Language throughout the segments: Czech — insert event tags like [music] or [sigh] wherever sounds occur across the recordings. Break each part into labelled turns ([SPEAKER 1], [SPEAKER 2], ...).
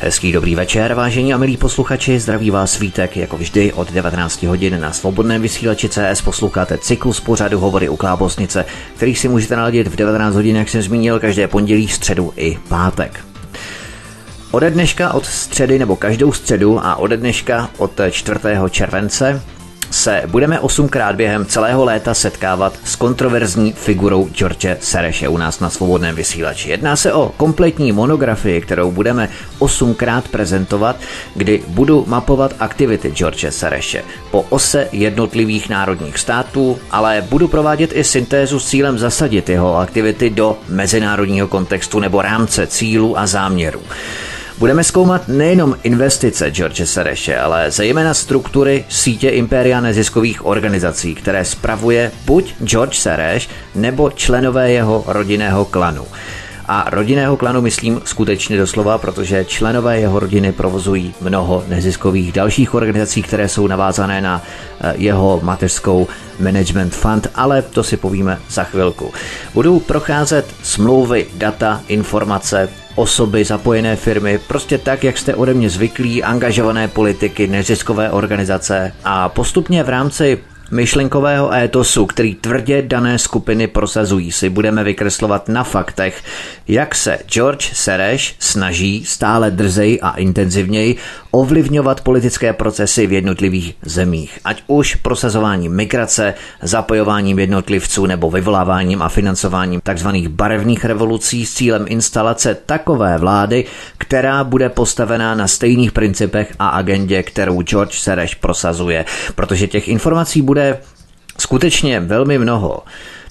[SPEAKER 1] Hezký dobrý večer, vážení a milí posluchači, zdraví vás svítek, jako vždy od 19 hodin na svobodném vysílači CS posloucháte cyklus pořadu Hovory u Klábosnice, který si můžete naladit v 19 hodin, jak jsem zmínil, každé pondělí, středu i pátek. Ode dneška od středy nebo každou středu a ode dneška od 4. července se budeme osmkrát během celého léta setkávat s kontroverzní figurou George Sereše u nás na svobodném vysílači. Jedná se o kompletní monografii, kterou budeme osmkrát prezentovat, kdy budu mapovat aktivity George Sereše po ose jednotlivých národních států, ale budu provádět i syntézu s cílem zasadit jeho aktivity do mezinárodního kontextu nebo rámce cílů a záměrů. Budeme zkoumat nejenom investice George Sereše, ale zejména struktury sítě impéria neziskových organizací, které spravuje buď George Sereš nebo členové jeho rodinného klanu. A rodinného klanu myslím skutečně doslova, protože členové jeho rodiny provozují mnoho neziskových dalších organizací, které jsou navázané na eh, jeho mateřskou management fund, ale to si povíme za chvilku. Budu procházet smlouvy, data, informace, osoby, zapojené firmy, prostě tak, jak jste ode mě zvyklí, angažované politiky, neziskové organizace a postupně v rámci myšlenkového étosu, který tvrdě dané skupiny prosazují, si budeme vykreslovat na faktech, jak se George Sereš snaží stále drzej a intenzivněji ovlivňovat politické procesy v jednotlivých zemích, ať už prosazováním migrace, zapojováním jednotlivců nebo vyvoláváním a financováním tzv. barevných revolucí s cílem instalace takové vlády, která bude postavená na stejných principech a agendě, kterou George Sereš prosazuje, protože těch informací bude skutečně velmi mnoho.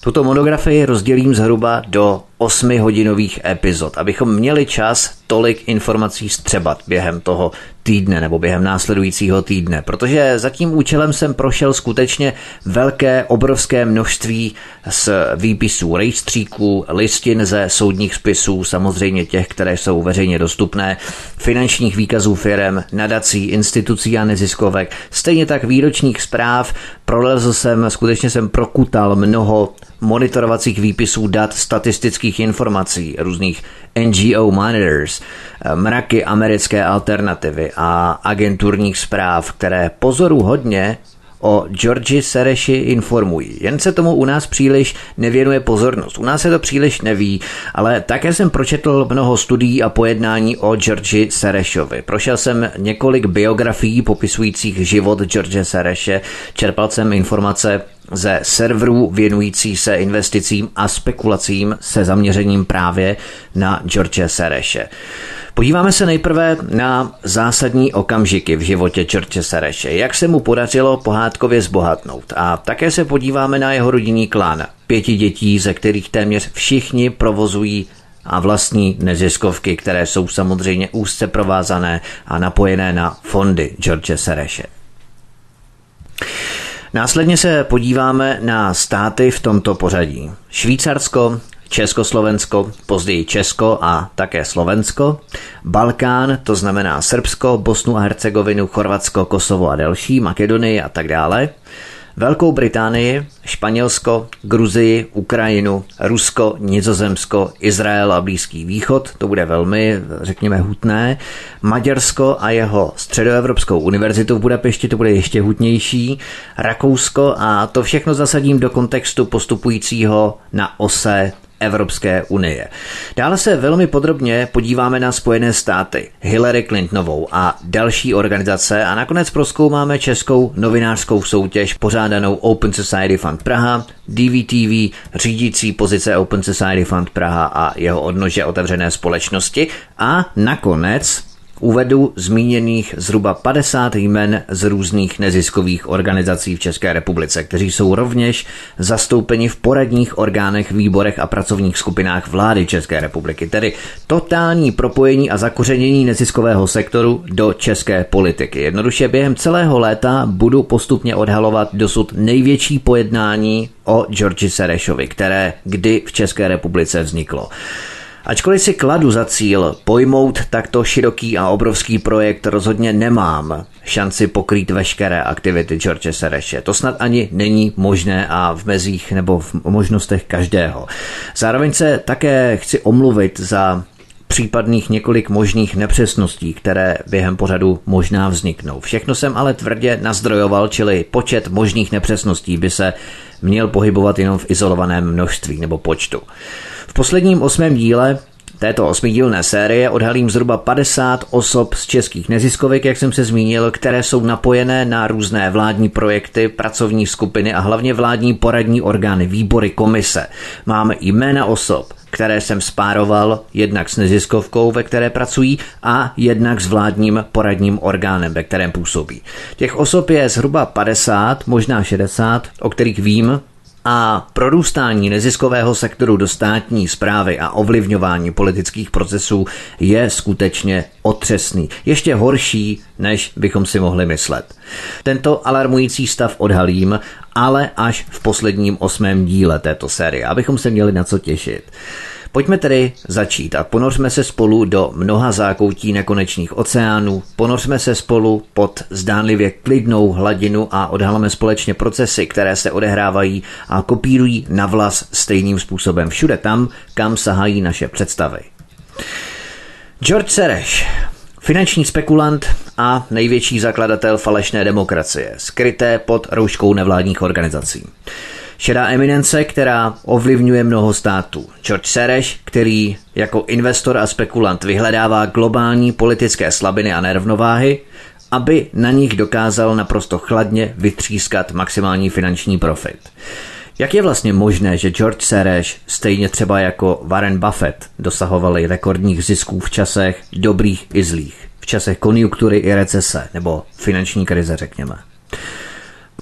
[SPEAKER 1] Tuto monografii rozdělím zhruba do 8-hodinových epizod, abychom měli čas tolik informací střebat během toho týdne nebo během následujícího týdne, protože za tím účelem jsem prošel skutečně velké, obrovské množství z výpisů rejstříků, listin ze soudních spisů, samozřejmě těch, které jsou veřejně dostupné, finančních výkazů firem, nadací, institucí a neziskovek, stejně tak výročních zpráv, prolezl jsem, skutečně jsem prokutal mnoho monitorovacích výpisů dat, statistických informací, různých NGO monitors, eh, mraky americké alternativy a agenturních zpráv, které pozoru hodně o Georgi Sereši informují. Jen se tomu u nás příliš nevěnuje pozornost. U nás se to příliš neví, ale také jsem pročetl mnoho studií a pojednání o Georgi Serešovi. Prošel jsem několik biografií popisujících život George Sereše, čerpal jsem informace ze serverů věnující se investicím a spekulacím se zaměřením právě na George Sereše. Podíváme se nejprve na zásadní okamžiky v životě George Sereše, jak se mu podařilo pohádkově zbohatnout a také se podíváme na jeho rodinný klán, pěti dětí, ze kterých téměř všichni provozují a vlastní neziskovky, které jsou samozřejmě úzce provázané a napojené na fondy George Sereše. Následně se podíváme na státy v tomto pořadí. Švýcarsko, Československo, později Česko a také Slovensko, Balkán, to znamená Srbsko, Bosnu a Hercegovinu, Chorvatsko, Kosovo a další, Makedonii a tak dále, Velkou Británii, Španělsko, Gruzii, Ukrajinu, Rusko, Nizozemsko, Izrael a Blízký východ, to bude velmi, řekněme, hutné, Maďarsko a jeho středoevropskou univerzitu v Budapešti, to bude ještě hutnější, Rakousko a to všechno zasadím do kontextu postupujícího na ose Evropské unie. Dále se velmi podrobně podíváme na Spojené státy, Hillary Clintonovou a další organizace a nakonec proskoumáme českou novinářskou soutěž pořádanou Open Society Fund Praha, DVTV, řídící pozice Open Society Fund Praha a jeho odnože otevřené společnosti a nakonec Uvedu zmíněných zhruba 50 jmen z různých neziskových organizací v České republice, kteří jsou rovněž zastoupeni v poradních orgánech, výborech a pracovních skupinách vlády České republiky, tedy totální propojení a zakořenění neziskového sektoru do české politiky. Jednoduše během celého léta budu postupně odhalovat dosud největší pojednání o Georgi Serešovi, které kdy v České republice vzniklo. Ačkoliv si kladu za cíl pojmout takto široký a obrovský projekt, rozhodně nemám šanci pokrýt veškeré aktivity George Sereše. To snad ani není možné a v mezích nebo v možnostech každého. Zároveň se také chci omluvit za případných několik možných nepřesností, které během pořadu možná vzniknou. Všechno jsem ale tvrdě nazdrojoval, čili počet možných nepřesností by se měl pohybovat jenom v izolovaném množství nebo počtu. V posledním osmém díle této osmidílné série odhalím zhruba 50 osob z českých neziskovek, jak jsem se zmínil, které jsou napojené na různé vládní projekty, pracovní skupiny a hlavně vládní poradní orgány, výbory, komise. Máme jména osob, které jsem spároval jednak s neziskovkou, ve které pracují, a jednak s vládním poradním orgánem, ve kterém působí. Těch osob je zhruba 50, možná 60, o kterých vím, a prorůstání neziskového sektoru do státní zprávy a ovlivňování politických procesů je skutečně otřesný. Ještě horší, než bychom si mohli myslet. Tento alarmující stav odhalím, ale až v posledním osmém díle této série, abychom se měli na co těšit. Pojďme tedy začít a ponořme se spolu do mnoha zákoutí nekonečných oceánů, ponořme se spolu pod zdánlivě klidnou hladinu a odhalíme společně procesy, které se odehrávají a kopírují na vlas stejným způsobem všude tam, kam sahají naše představy. George Sereš, Finanční spekulant a největší zakladatel falešné demokracie, skryté pod rouškou nevládních organizací. Šedá eminence, která ovlivňuje mnoho států. George Sereš, který jako investor a spekulant vyhledává globální politické slabiny a nerovnováhy, aby na nich dokázal naprosto chladně vytřískat maximální finanční profit. Jak je vlastně možné, že George Sereš, stejně třeba jako Warren Buffett, dosahovali rekordních zisků v časech dobrých i zlých, v časech konjunktury i recese, nebo finanční krize, řekněme?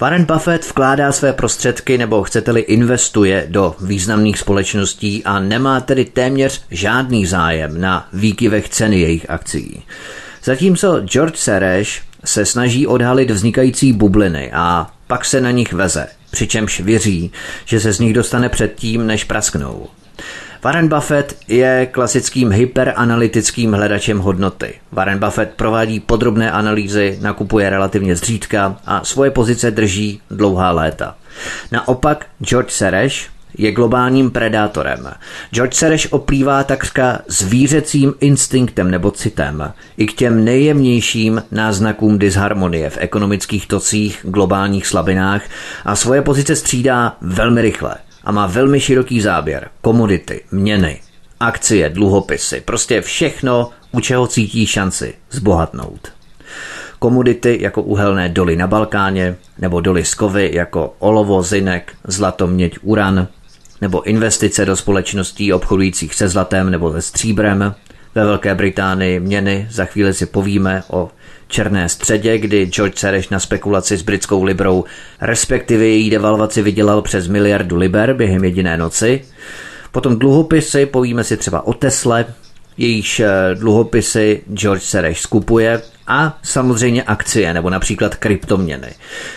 [SPEAKER 1] Warren Buffett vkládá své prostředky nebo chcete-li investuje do významných společností a nemá tedy téměř žádný zájem na výkyvech ceny jejich akcí. Zatímco George Sereš se snaží odhalit vznikající bubliny a pak se na nich veze, přičemž věří, že se z nich dostane předtím, než prasknou. Warren Buffett je klasickým hyperanalytickým hledačem hodnoty. Warren Buffett provádí podrobné analýzy, nakupuje relativně zřídka a svoje pozice drží dlouhá léta. Naopak George Sereš je globálním predátorem. George Sereš oplývá takřka zvířecím instinktem nebo citem i k těm nejjemnějším náznakům disharmonie v ekonomických tocích, globálních slabinách a svoje pozice střídá velmi rychle – a má velmi široký záběr. Komodity, měny, akcie, dluhopisy, prostě všechno, u čeho cítí šanci zbohatnout. Komodity jako uhelné doly na Balkáně, nebo doly z kovy jako olovo, zinek, zlato, měď, uran, nebo investice do společností obchodujících se zlatem nebo se stříbrem, ve Velké Británii měny, za chvíli si povíme o černé středě, kdy George Sereš na spekulaci s britskou librou, respektive její devalvaci vydělal přes miliardu liber během jediné noci. Potom dluhopisy, povíme si třeba o Tesle, jejíž eh, dluhopisy George Sereš skupuje a samozřejmě akcie nebo například kryptoměny.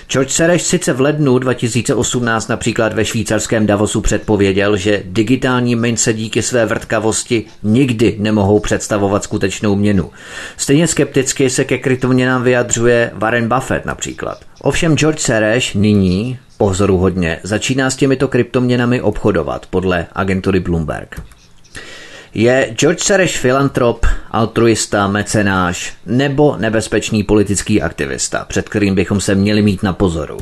[SPEAKER 1] George Sereš sice v lednu 2018 například ve švýcarském Davosu předpověděl, že digitální mince díky své vrtkavosti nikdy nemohou představovat skutečnou měnu. Stejně skepticky se ke kryptoměnám vyjadřuje Warren Buffett například. Ovšem George Sereš nyní, pozoruhodně, začíná s těmito kryptoměnami obchodovat podle agentury Bloomberg. Je George Sereš filantrop, altruista, mecenáš nebo nebezpečný politický aktivista, před kterým bychom se měli mít na pozoru?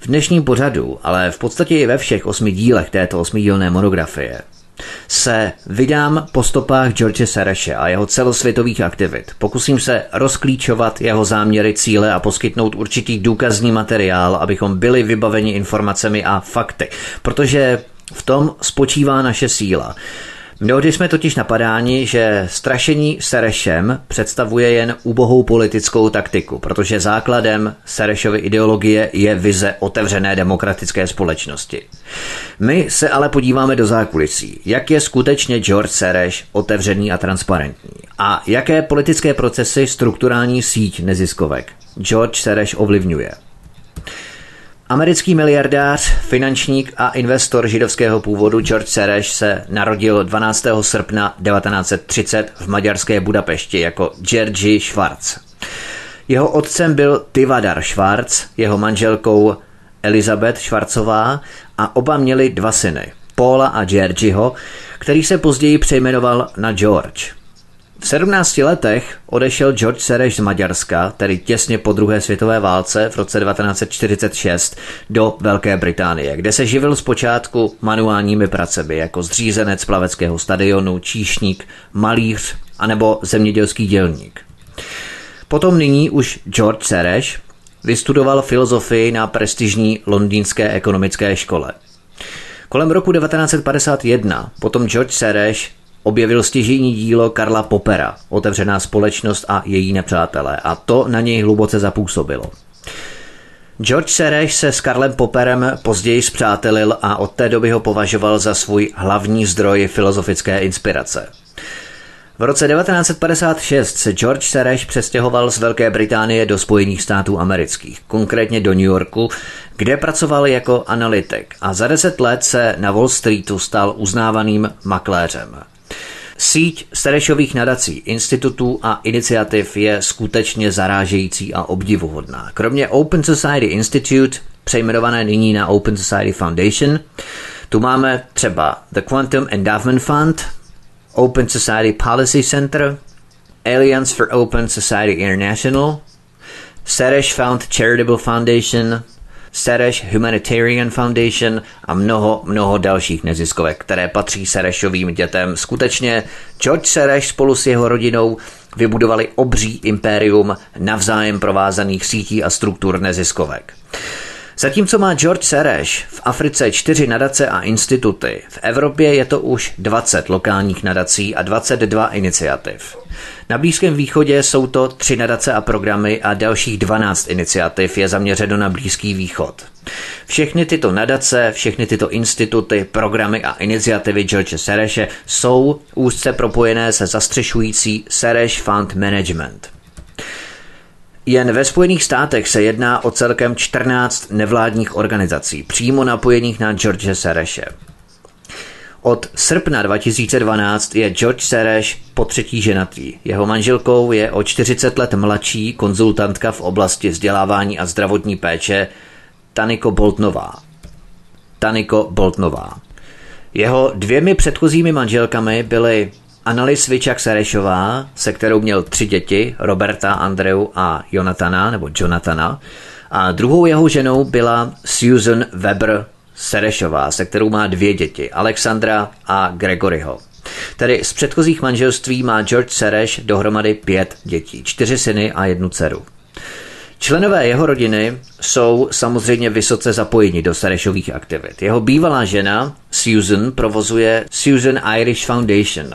[SPEAKER 1] V dnešním pořadu, ale v podstatě i ve všech osmi dílech této osmidílné monografie, se vydám po stopách George Sereše a jeho celosvětových aktivit. Pokusím se rozklíčovat jeho záměry, cíle a poskytnout určitý důkazní materiál, abychom byli vybaveni informacemi a fakty, protože v tom spočívá naše síla. Mnohdy jsme totiž napadáni, že strašení Serešem představuje jen ubohou politickou taktiku, protože základem Serešovy ideologie je vize otevřené demokratické společnosti. My se ale podíváme do zákulisí, jak je skutečně George Sereš otevřený a transparentní a jaké politické procesy strukturální síť neziskovek George Sereš ovlivňuje. Americký miliardář, finančník a investor židovského původu George Sereš se narodil 12. srpna 1930 v maďarské Budapešti jako Georgi Schwarz. Jeho otcem byl Tivadar Schwarz, jeho manželkou Elizabeth Schwarzová a oba měli dva syny, Paula a Georgiho, který se později přejmenoval na George. V 17 letech odešel George Sereš z Maďarska, tedy těsně po druhé světové válce v roce 1946, do Velké Británie, kde se živil zpočátku manuálními pracemi jako zřízenec plaveckého stadionu, číšník, malíř anebo zemědělský dělník. Potom nyní už George Sereš vystudoval filozofii na prestižní londýnské ekonomické škole. Kolem roku 1951 potom George Sereš objevil stěžejní dílo Karla Popera, Otevřená společnost a její nepřátelé, a to na něj hluboce zapůsobilo. George Sereš se s Karlem Popperem později zpřátelil a od té doby ho považoval za svůj hlavní zdroj filozofické inspirace. V roce 1956 se George Sereš přestěhoval z Velké Británie do Spojených států amerických, konkrétně do New Yorku, kde pracoval jako analytik a za deset let se na Wall Streetu stal uznávaným makléřem. Síť Serešových nadací, institutů a iniciativ je skutečně zarážející a obdivuhodná. Kromě Open Society Institute, přejmenované nyní na Open Society Foundation, tu máme třeba The Quantum Endowment Fund, Open Society Policy Center, Alliance for Open Society International, Sereš Found Charitable Foundation, Sereš Humanitarian Foundation a mnoho, mnoho dalších neziskovek, které patří Serešovým dětem. Skutečně George Sereš spolu s jeho rodinou vybudovali obří impérium navzájem provázaných sítí a struktur neziskovek. Zatímco má George Sereš v Africe čtyři nadace a instituty, v Evropě je to už 20 lokálních nadací a 22 iniciativ. Na Blízkém východě jsou to tři nadace a programy a dalších 12 iniciativ je zaměřeno na Blízký východ. Všechny tyto nadace, všechny tyto instituty, programy a iniciativy George Sereše jsou úzce propojené se zastřešující Sereš Fund Management. Jen ve Spojených státech se jedná o celkem 14 nevládních organizací, přímo napojených na George Sereše. Od srpna 2012 je George Sereš po třetí ženatý. Jeho manželkou je o 40 let mladší konzultantka v oblasti vzdělávání a zdravotní péče Taniko Boltnová. Taniko Boltnová. Jeho dvěmi předchozími manželkami byly Annalise Svičak Serešová, se kterou měl tři děti, Roberta, Andreu a Jonatana, nebo Jonathana. A druhou jeho ženou byla Susan Weber Serešová, se kterou má dvě děti, Alexandra a Gregoryho. Tedy z předchozích manželství má George Sereš dohromady pět dětí, čtyři syny a jednu dceru. Členové jeho rodiny jsou samozřejmě vysoce zapojeni do Serešových aktivit. Jeho bývalá žena Susan provozuje Susan Irish Foundation.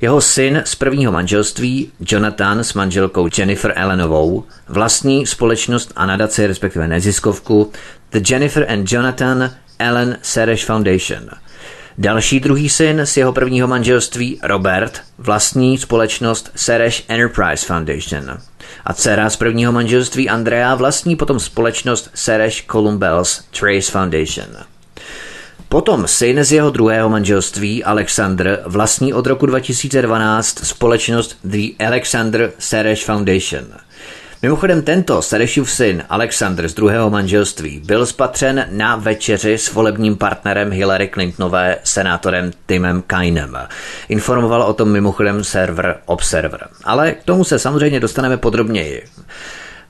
[SPEAKER 1] Jeho syn z prvního manželství, Jonathan s manželkou Jennifer Allenovou, vlastní společnost a nadaci, respektive neziskovku The Jennifer and Jonathan Allen Sereš Foundation. Další druhý syn z jeho prvního manželství, Robert, vlastní společnost Sereš Enterprise Foundation. A dcera z prvního manželství Andrea vlastní potom společnost Sereš Columbells Trace Foundation. Potom syn z jeho druhého manželství, Alexander, vlastní od roku 2012 společnost The Alexander Sereš Foundation – Mimochodem tento Serešův syn Alexander z druhého manželství byl spatřen na večeři s volebním partnerem Hillary Clintonové senátorem Timem Kainem. Informoval o tom mimochodem server Observer. Ale k tomu se samozřejmě dostaneme podrobněji.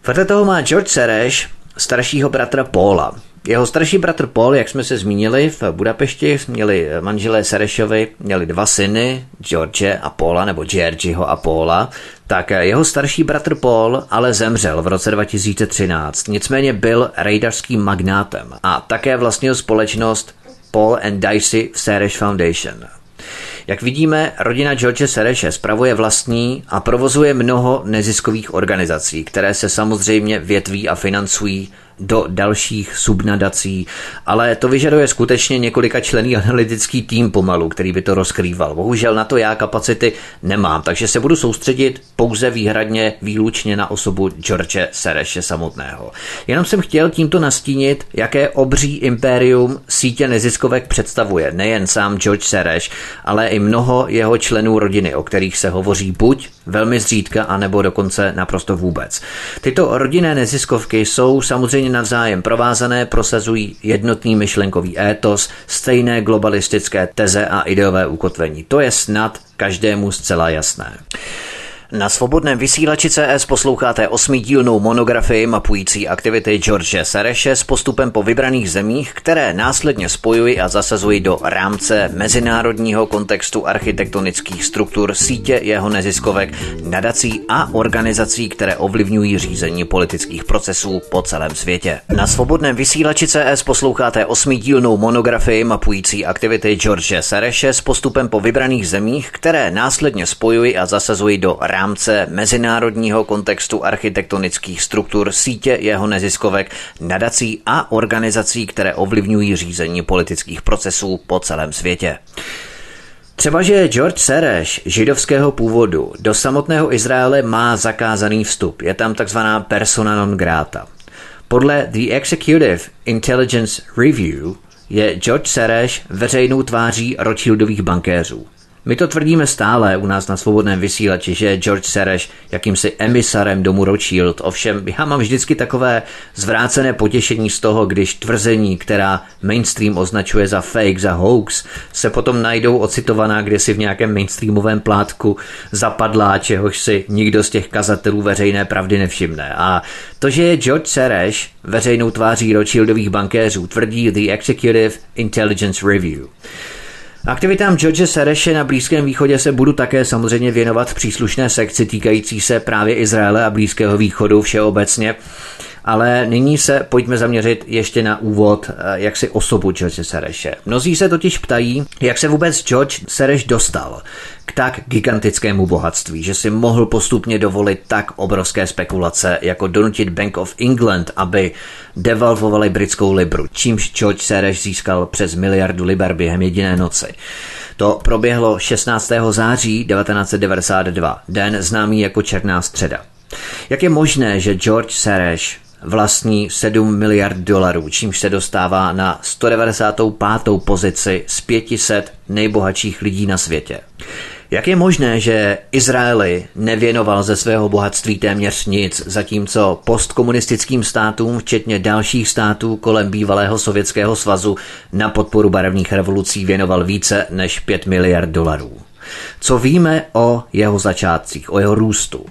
[SPEAKER 1] Vedle toho má George Sereš staršího bratra Paula. Jeho starší bratr Paul, jak jsme se zmínili, v Budapešti měli manželé Serešovi, měli dva syny, George a Paula, nebo Georgiho a Paula, tak jeho starší bratr Paul ale zemřel v roce 2013, nicméně byl rejdařským magnátem a také vlastnil společnost Paul and Dicey Sereš Foundation. Jak vidíme, rodina George Sereše spravuje vlastní a provozuje mnoho neziskových organizací, které se samozřejmě větví a financují do dalších subnadací, ale to vyžaduje skutečně několika člený analytický tým pomalu, který by to rozkrýval. Bohužel na to já kapacity nemám, takže se budu soustředit pouze výhradně výlučně na osobu George Sereše samotného. Jenom jsem chtěl tímto nastínit, jaké obří impérium sítě neziskovek představuje nejen sám George Sereš, ale i mnoho jeho členů rodiny, o kterých se hovoří buď velmi zřídka, anebo dokonce naprosto vůbec. Tyto rodinné neziskovky jsou samozřejmě navzájem provázané, prosazují jednotný myšlenkový étos, stejné globalistické teze a ideové ukotvení. To je snad každému zcela jasné. Na svobodném vysílači CS posloucháte osmidílnou monografii mapující aktivity George Sereše s postupem po vybraných zemích, které následně spojují a zasazují do rámce mezinárodního kontextu architektonických struktur sítě jeho neziskovek, nadací a organizací, které ovlivňují řízení politických procesů po celém světě. Na svobodném vysílači CS posloucháte osmidílnou monografii mapující aktivity George Sereše s postupem po vybraných zemích, které následně spojují a zasazují do rámce rámce mezinárodního kontextu architektonických struktur sítě jeho neziskovek, nadací a organizací, které ovlivňují řízení politických procesů po celém světě. Třeba, že George Sereš, židovského původu, do samotného Izraele má zakázaný vstup. Je tam takzvaná persona non grata. Podle The Executive Intelligence Review je George Sereš veřejnou tváří Rothschildových bankéřů. My to tvrdíme stále u nás na svobodném vysílači, že George Sereš jakýmsi emisarem domu Rothschild. Ovšem, já mám vždycky takové zvrácené potěšení z toho, když tvrzení, která mainstream označuje za fake, za hoax, se potom najdou ocitovaná si v nějakém mainstreamovém plátku zapadlá, čehož si nikdo z těch kazatelů veřejné pravdy nevšimne. A to, že je George Sereš veřejnou tváří Rothschildových bankéřů, tvrdí The Executive Intelligence Review. Aktivitám George Sereše na Blízkém východě se budu také samozřejmě věnovat příslušné sekci týkající se právě Izraele a Blízkého východu všeobecně. Ale nyní se pojďme zaměřit ještě na úvod, eh, jak si osobu George Sereše. Mnozí se totiž ptají, jak se vůbec George Sereš dostal k tak gigantickému bohatství, že si mohl postupně dovolit tak obrovské spekulace, jako donutit Bank of England, aby devalvovali britskou libru, čímž George Sereš získal přes miliardu liber během jediné noci. To proběhlo 16. září 1992, den známý jako Černá středa. Jak je možné, že George Sereš vlastní 7 miliard dolarů, čímž se dostává na 195. pozici z 500 nejbohatších lidí na světě. Jak je možné, že Izraeli nevěnoval ze svého bohatství téměř nic, zatímco postkomunistickým státům, včetně dalších států kolem bývalého Sovětského svazu, na podporu barevných revolucí věnoval více než 5 miliard dolarů? Co víme o jeho začátcích, o jeho růstu?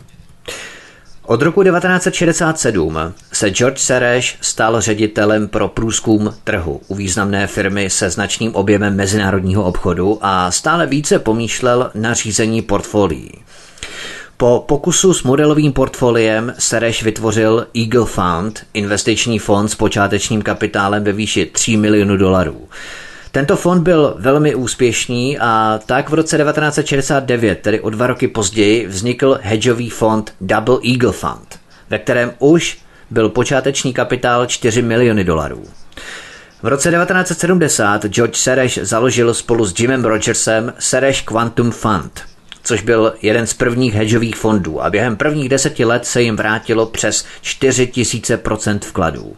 [SPEAKER 1] Od roku 1967 se George Sereš stal ředitelem pro průzkum trhu u významné firmy se značným objemem mezinárodního obchodu a stále více pomýšlel na řízení portfolií. Po pokusu s modelovým portfoliem Sereš vytvořil Eagle Fund, investiční fond s počátečním kapitálem ve výši 3 milionů dolarů. Tento fond byl velmi úspěšný a tak v roce 1969, tedy o dva roky později, vznikl hedžový fond Double Eagle Fund, ve kterém už byl počáteční kapitál 4 miliony dolarů. V roce 1970 George Sereš založil spolu s Jimem Rogersem Sereš Quantum Fund, což byl jeden z prvních hedžových fondů a během prvních deseti let se jim vrátilo přes 4000% vkladů.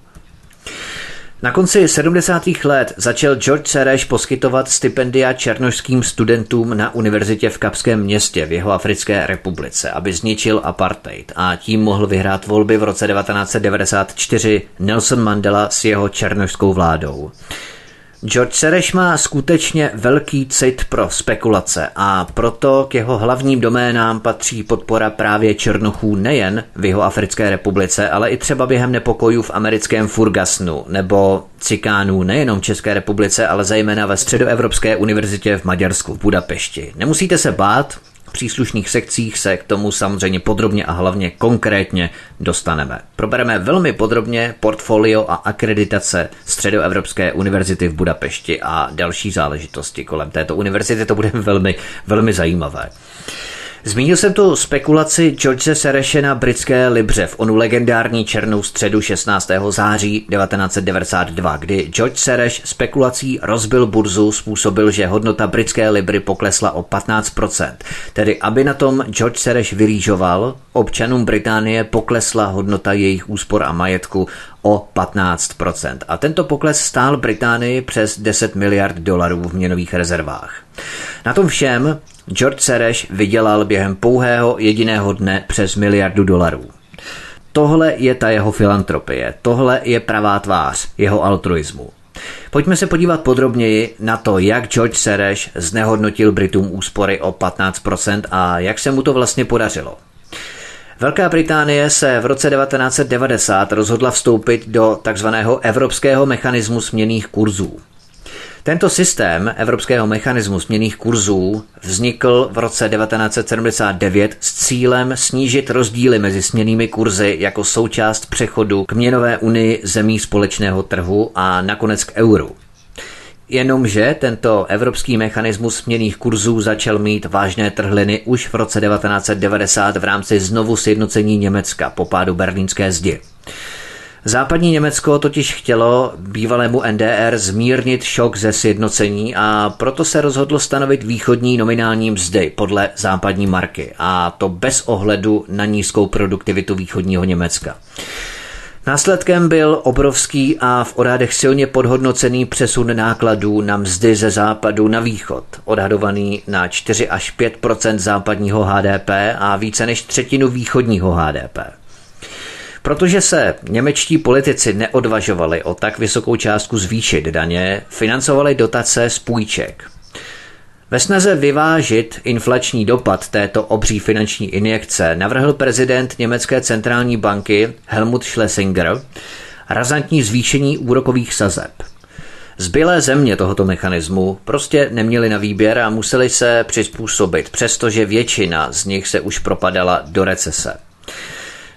[SPEAKER 1] Na konci 70. let začal George Sereš poskytovat stipendia černožským studentům na univerzitě v Kapském městě v jeho Africké republice, aby zničil apartheid a tím mohl vyhrát volby v roce 1994 Nelson Mandela s jeho černožskou vládou. George Sereš má skutečně velký cit pro spekulace a proto k jeho hlavním doménám patří podpora právě Černochů nejen v jeho Africké republice, ale i třeba během nepokojů v americkém Furgasnu nebo cikánů nejenom v České republice, ale zejména ve Středoevropské univerzitě v Maďarsku v Budapešti. Nemusíte se bát, v příslušných sekcích se k tomu samozřejmě podrobně a hlavně konkrétně dostaneme. Probereme velmi podrobně portfolio a akreditace Středoevropské univerzity v Budapešti a další záležitosti kolem této univerzity. To bude [laughs] velmi, velmi zajímavé. Zmínil jsem tu spekulaci George Sereše na britské Libře v onu legendární černou středu 16. září 1992, kdy George Sereš spekulací rozbil burzu, způsobil, že hodnota britské Libry poklesla o 15%. Tedy aby na tom George Sereš vyrýžoval, občanům Británie poklesla hodnota jejich úspor a majetku o 15%. A tento pokles stál Británii přes 10 miliard dolarů v měnových rezervách. Na tom všem George Sereš vydělal během pouhého jediného dne přes miliardu dolarů. Tohle je ta jeho filantropie, tohle je pravá tvář jeho altruismu. Pojďme se podívat podrobněji na to, jak George Sereš znehodnotil Britům úspory o 15% a jak se mu to vlastně podařilo. Velká Británie se v roce 1990 rozhodla vstoupit do takzvaného evropského mechanismu směných kurzů. Tento systém evropského mechanismu směných kurzů vznikl v roce 1979 s cílem snížit rozdíly mezi směnými kurzy jako součást přechodu k měnové unii zemí společného trhu a nakonec k euru. Jenomže tento evropský mechanismus směných kurzů začal mít vážné trhliny už v roce 1990 v rámci znovu sjednocení Německa po pádu berlínské zdi. Západní Německo totiž chtělo bývalému NDR zmírnit šok ze sjednocení a proto se rozhodlo stanovit východní nominální mzdy podle západní marky a to bez ohledu na nízkou produktivitu východního Německa. Následkem byl obrovský a v odhadech silně podhodnocený přesun nákladů na mzdy ze západu na východ, odhadovaný na 4 až 5% západního HDP a více než třetinu východního HDP. Protože se němečtí politici neodvažovali o tak vysokou částku zvýšit daně, financovali dotace z půjček. Ve snaze vyvážit inflační dopad této obří finanční injekce navrhl prezident Německé centrální banky Helmut Schlesinger razantní zvýšení úrokových sazeb. Zbylé země tohoto mechanismu prostě neměly na výběr a museli se přizpůsobit, přestože většina z nich se už propadala do recese.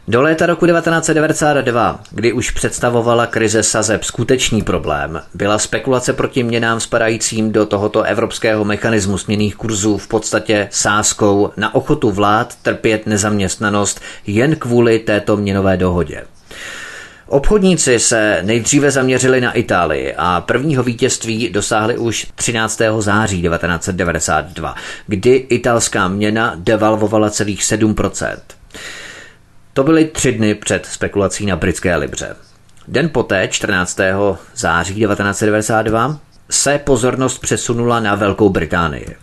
[SPEAKER 1] Do léta roku 1992, kdy už představovala krize sazeb skutečný problém, byla spekulace proti měnám spadajícím do tohoto evropského mechanismu směných kurzů v podstatě sázkou na ochotu vlád trpět nezaměstnanost jen kvůli této měnové dohodě. Obchodníci se nejdříve zaměřili na Itálii a prvního vítězství dosáhli už 13. září 1992, kdy italská měna devalvovala celých 7 to byly tři dny před spekulací na britské libře. Den poté, 14. září 1992, se pozornost přesunula na Velkou Británii.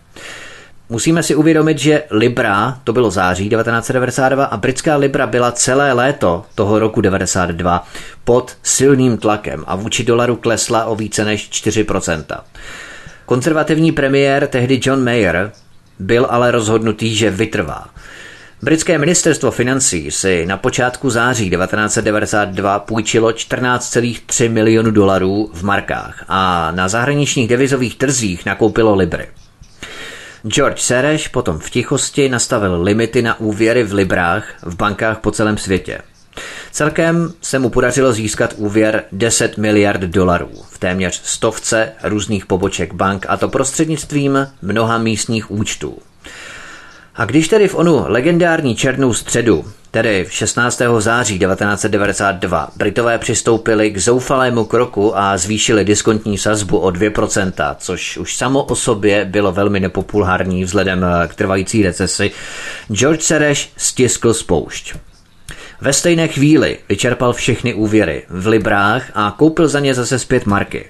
[SPEAKER 1] Musíme si uvědomit, že Libra, to bylo září 1992, a britská Libra byla celé léto toho roku 92 pod silným tlakem a vůči dolaru klesla o více než 4%. Konzervativní premiér tehdy John Mayer byl ale rozhodnutý, že vytrvá. Britské ministerstvo financí si na počátku září 1992 půjčilo 14,3 milionu dolarů v markách a na zahraničních devizových trzích nakoupilo libry. George Sereš potom v tichosti nastavil limity na úvěry v librách v bankách po celém světě. Celkem se mu podařilo získat úvěr 10 miliard dolarů v téměř stovce různých poboček bank a to prostřednictvím mnoha místních účtů. A když tedy v onu legendární černou středu, tedy 16. září 1992, Britové přistoupili k zoufalému kroku a zvýšili diskontní sazbu o 2%, což už samo o sobě bylo velmi nepopulární vzhledem k trvající recesi, George Sereš stiskl spoušť. Ve stejné chvíli vyčerpal všechny úvěry v librách a koupil za ně zase zpět marky.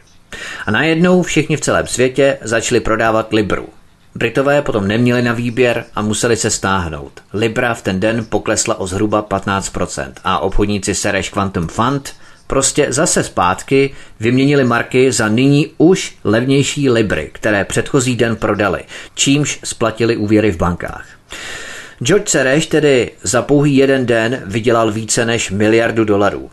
[SPEAKER 1] A najednou všichni v celém světě začali prodávat libru. Britové potom neměli na výběr a museli se stáhnout. Libra v ten den poklesla o zhruba 15% a obchodníci Sereš Quantum Fund prostě zase zpátky vyměnili marky za nyní už levnější libry, které předchozí den prodali, čímž splatili úvěry v bankách. George Sereš tedy za pouhý jeden den vydělal více než miliardu dolarů.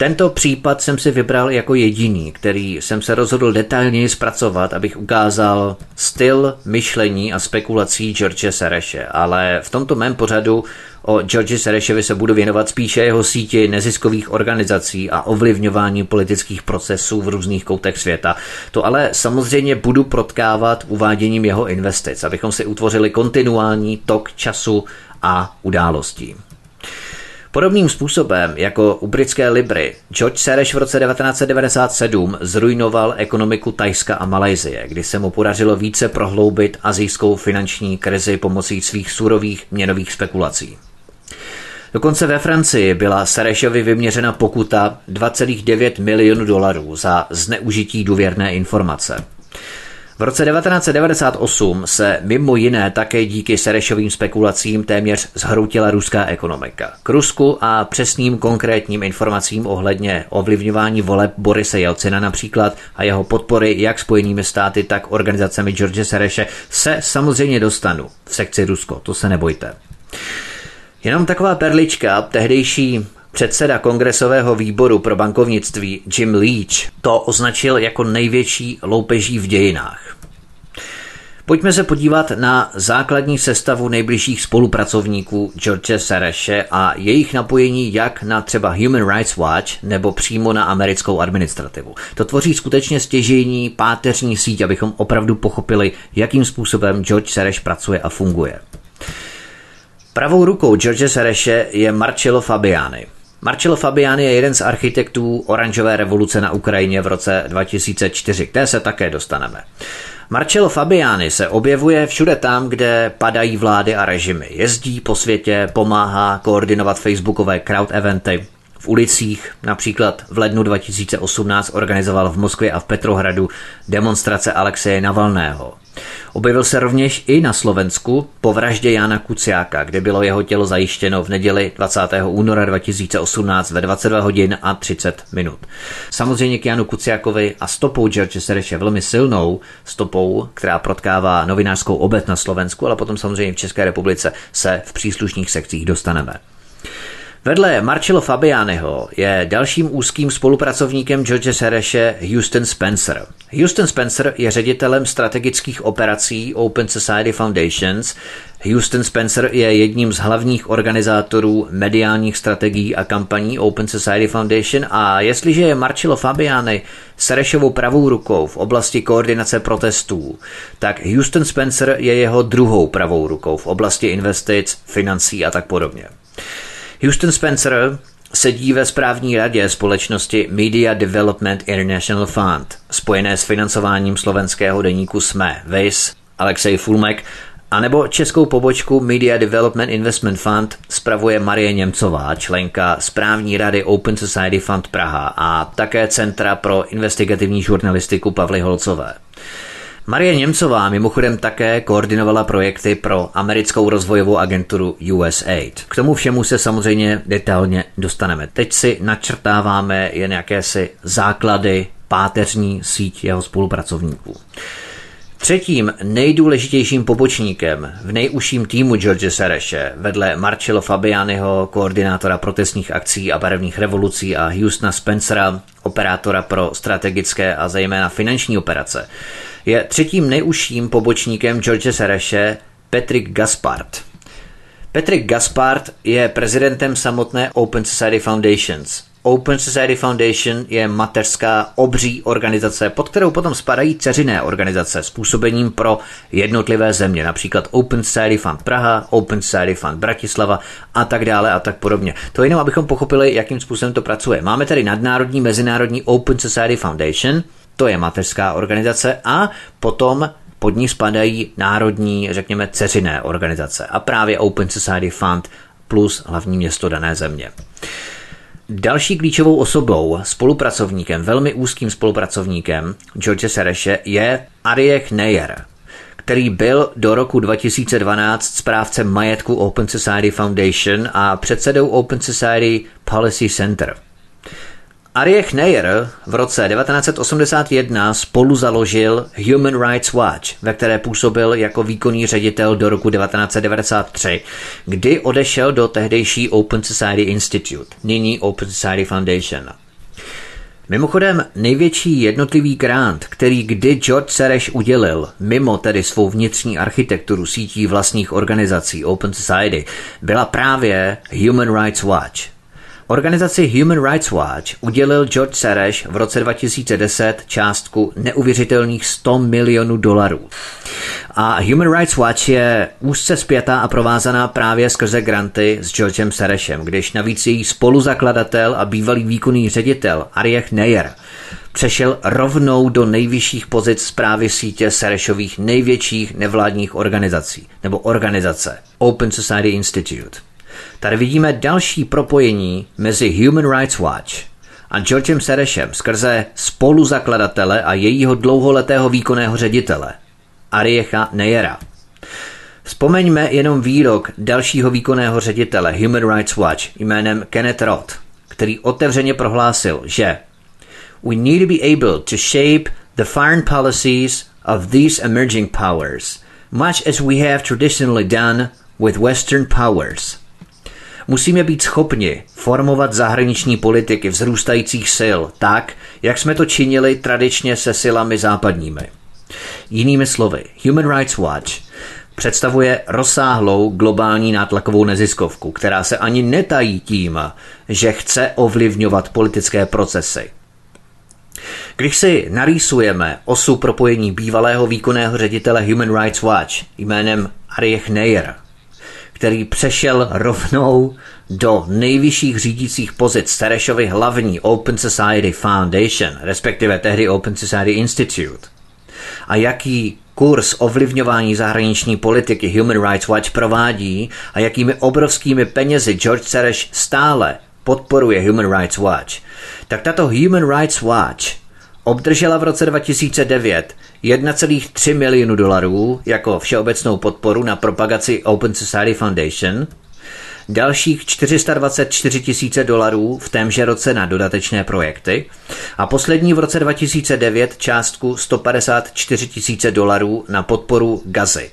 [SPEAKER 1] Tento případ jsem si vybral jako jediný, který jsem se rozhodl detailněji zpracovat, abych ukázal styl myšlení a spekulací George Sereše, ale v tomto mém pořadu o George Serešovi se budu věnovat spíše jeho síti neziskových organizací a ovlivňování politických procesů v různých koutech světa. To ale samozřejmě budu protkávat uváděním jeho investic, abychom si utvořili kontinuální tok času a událostí. Podobným způsobem jako u britské Libry, George Sereš v roce 1997 zrujnoval ekonomiku Tajska a Malajzie, kdy se mu podařilo více prohloubit azijskou finanční krizi pomocí svých surových měnových spekulací. Dokonce ve Francii byla Serešovi vyměřena pokuta 2,9 milionů dolarů za zneužití důvěrné informace. V roce 1998 se mimo jiné také díky Serešovým spekulacím téměř zhroutila ruská ekonomika. K Rusku a přesným konkrétním informacím ohledně ovlivňování voleb Borise Jelcina například a jeho podpory jak spojenými státy, tak organizacemi George Sereše se samozřejmě dostanu v sekci Rusko, to se nebojte. Jenom taková perlička, tehdejší Předseda kongresového výboru pro bankovnictví Jim Leach to označil jako největší loupeží v dějinách. Pojďme se podívat na základní sestavu nejbližších spolupracovníků George Sereše a jejich napojení jak na třeba Human Rights Watch nebo přímo na americkou administrativu. To tvoří skutečně stěžejní páteřní síť, abychom opravdu pochopili, jakým způsobem George Sereš pracuje a funguje. Pravou rukou George Sereše je Marcello Fabiani. Marcello Fabiani je jeden z architektů oranžové revoluce na Ukrajině v roce 2004, které se také dostaneme. Marcello Fabiani se objevuje všude tam, kde padají vlády a režimy. Jezdí po světě, pomáhá koordinovat facebookové crowd eventy, v ulicích, například v lednu 2018 organizoval v Moskvě a v Petrohradu demonstrace Alexeje Navalného. Objevil se rovněž i na Slovensku po vraždě Jana Kuciáka, kde bylo jeho tělo zajištěno v neděli 20. února 2018 ve 22 hodin a 30 minut. Samozřejmě k Janu Kuciákovi a stopou George Sereše velmi silnou stopou, která protkává novinářskou obec na Slovensku, ale potom samozřejmě v České republice se v příslušných sekcích dostaneme. Vedle Marcello Fabianiho je dalším úzkým spolupracovníkem George Sereše Houston Spencer. Houston Spencer je ředitelem strategických operací Open Society Foundations. Houston Spencer je jedním z hlavních organizátorů mediálních strategií a kampaní Open Society Foundation a jestliže je Marcello Fabiani Serešovou pravou rukou v oblasti koordinace protestů, tak Houston Spencer je jeho druhou pravou rukou v oblasti investic, financí a tak podobně. Houston Spencer sedí ve správní radě společnosti Media Development International Fund, spojené s financováním slovenského deníku SME, VIS, Alexej Fulmek, anebo českou pobočku Media Development Investment Fund spravuje Marie Němcová, členka správní rady Open Society Fund Praha a také Centra pro investigativní žurnalistiku Pavly Holcové. Marie Němcová mimochodem také koordinovala projekty pro americkou rozvojovou agenturu USAID. K tomu všemu se samozřejmě detailně dostaneme. Teď si načrtáváme jen jakési základy, páteřní síť jeho spolupracovníků. Třetím nejdůležitějším pobočníkem v nejužším týmu George Sereše vedle Marcello Fabianiho, koordinátora protestních akcí a barevných revolucí a Houstona Spencera, operátora pro strategické a zejména finanční operace, je třetím nejužším pobočníkem George Sereše Patrick Gaspard. Patrick Gaspard je prezidentem samotné Open Society Foundations. Open Society Foundation je mateřská obří organizace, pod kterou potom spadají ceřiné organizace s působením pro jednotlivé země, například Open Society Fund Praha, Open Society Fund Bratislava a tak dále a tak podobně. To jenom, abychom pochopili, jakým způsobem to pracuje. Máme tady nadnárodní mezinárodní Open Society Foundation, to je mateřská organizace a potom pod ní spadají národní, řekněme, ceřiné organizace a právě Open Society Fund plus hlavní město dané země. Další klíčovou osobou, spolupracovníkem, velmi úzkým spolupracovníkem George Sereše je Ariech Neyer, který byl do roku 2012 správcem majetku Open Society Foundation a předsedou Open Society Policy Center – Ariech Neyer v roce 1981 spolu založil Human Rights Watch, ve které působil jako výkonný ředitel do roku 1993, kdy odešel do tehdejší Open Society Institute, nyní Open Society Foundation. Mimochodem, největší jednotlivý grant, který kdy George Sereš udělil, mimo tedy svou vnitřní architekturu sítí vlastních organizací Open Society, byla právě Human Rights Watch – Organizaci Human Rights Watch udělil George Sereš v roce 2010 částku neuvěřitelných 100 milionů dolarů. A Human Rights Watch je úzce spjatá a provázaná právě skrze granty s Georgem Serešem, když navíc její spoluzakladatel a bývalý výkonný ředitel Ariech Neyer přešel rovnou do nejvyšších pozic zprávy sítě Serešových největších nevládních organizací, nebo organizace Open Society Institute. Tady vidíme další propojení mezi Human Rights Watch a Georgem Serešem skrze spoluzakladatele a jejího dlouholetého výkonného ředitele, Ariecha Neyera. Vzpomeňme jenom výrok dalšího výkonného ředitele Human Rights Watch jménem Kenneth Roth, který otevřeně prohlásil, že We need to be able to shape the foreign policies of these emerging powers, much as we have traditionally done with Western powers. Musíme být schopni formovat zahraniční politiky vzrůstajících sil tak, jak jsme to činili tradičně se silami západními. Jinými slovy, Human Rights Watch představuje rozsáhlou globální nátlakovou neziskovku, která se ani netají tím, že chce ovlivňovat politické procesy. Když si narýsujeme osu propojení bývalého výkonného ředitele Human Rights Watch jménem Ariech Neyer, který přešel rovnou do nejvyšších řídících pozic Terešovy hlavní Open Society Foundation, respektive tehdy Open Society Institute, a jaký kurz ovlivňování zahraniční politiky Human Rights Watch provádí a jakými obrovskými penězi George Sereš stále podporuje Human Rights Watch, tak tato Human Rights Watch obdržela v roce 2009 1,3 milionu dolarů jako všeobecnou podporu na propagaci Open Society Foundation – dalších 424 tisíce dolarů v témže roce na dodatečné projekty a poslední v roce 2009 částku 154 tisíce dolarů na podporu Gazy.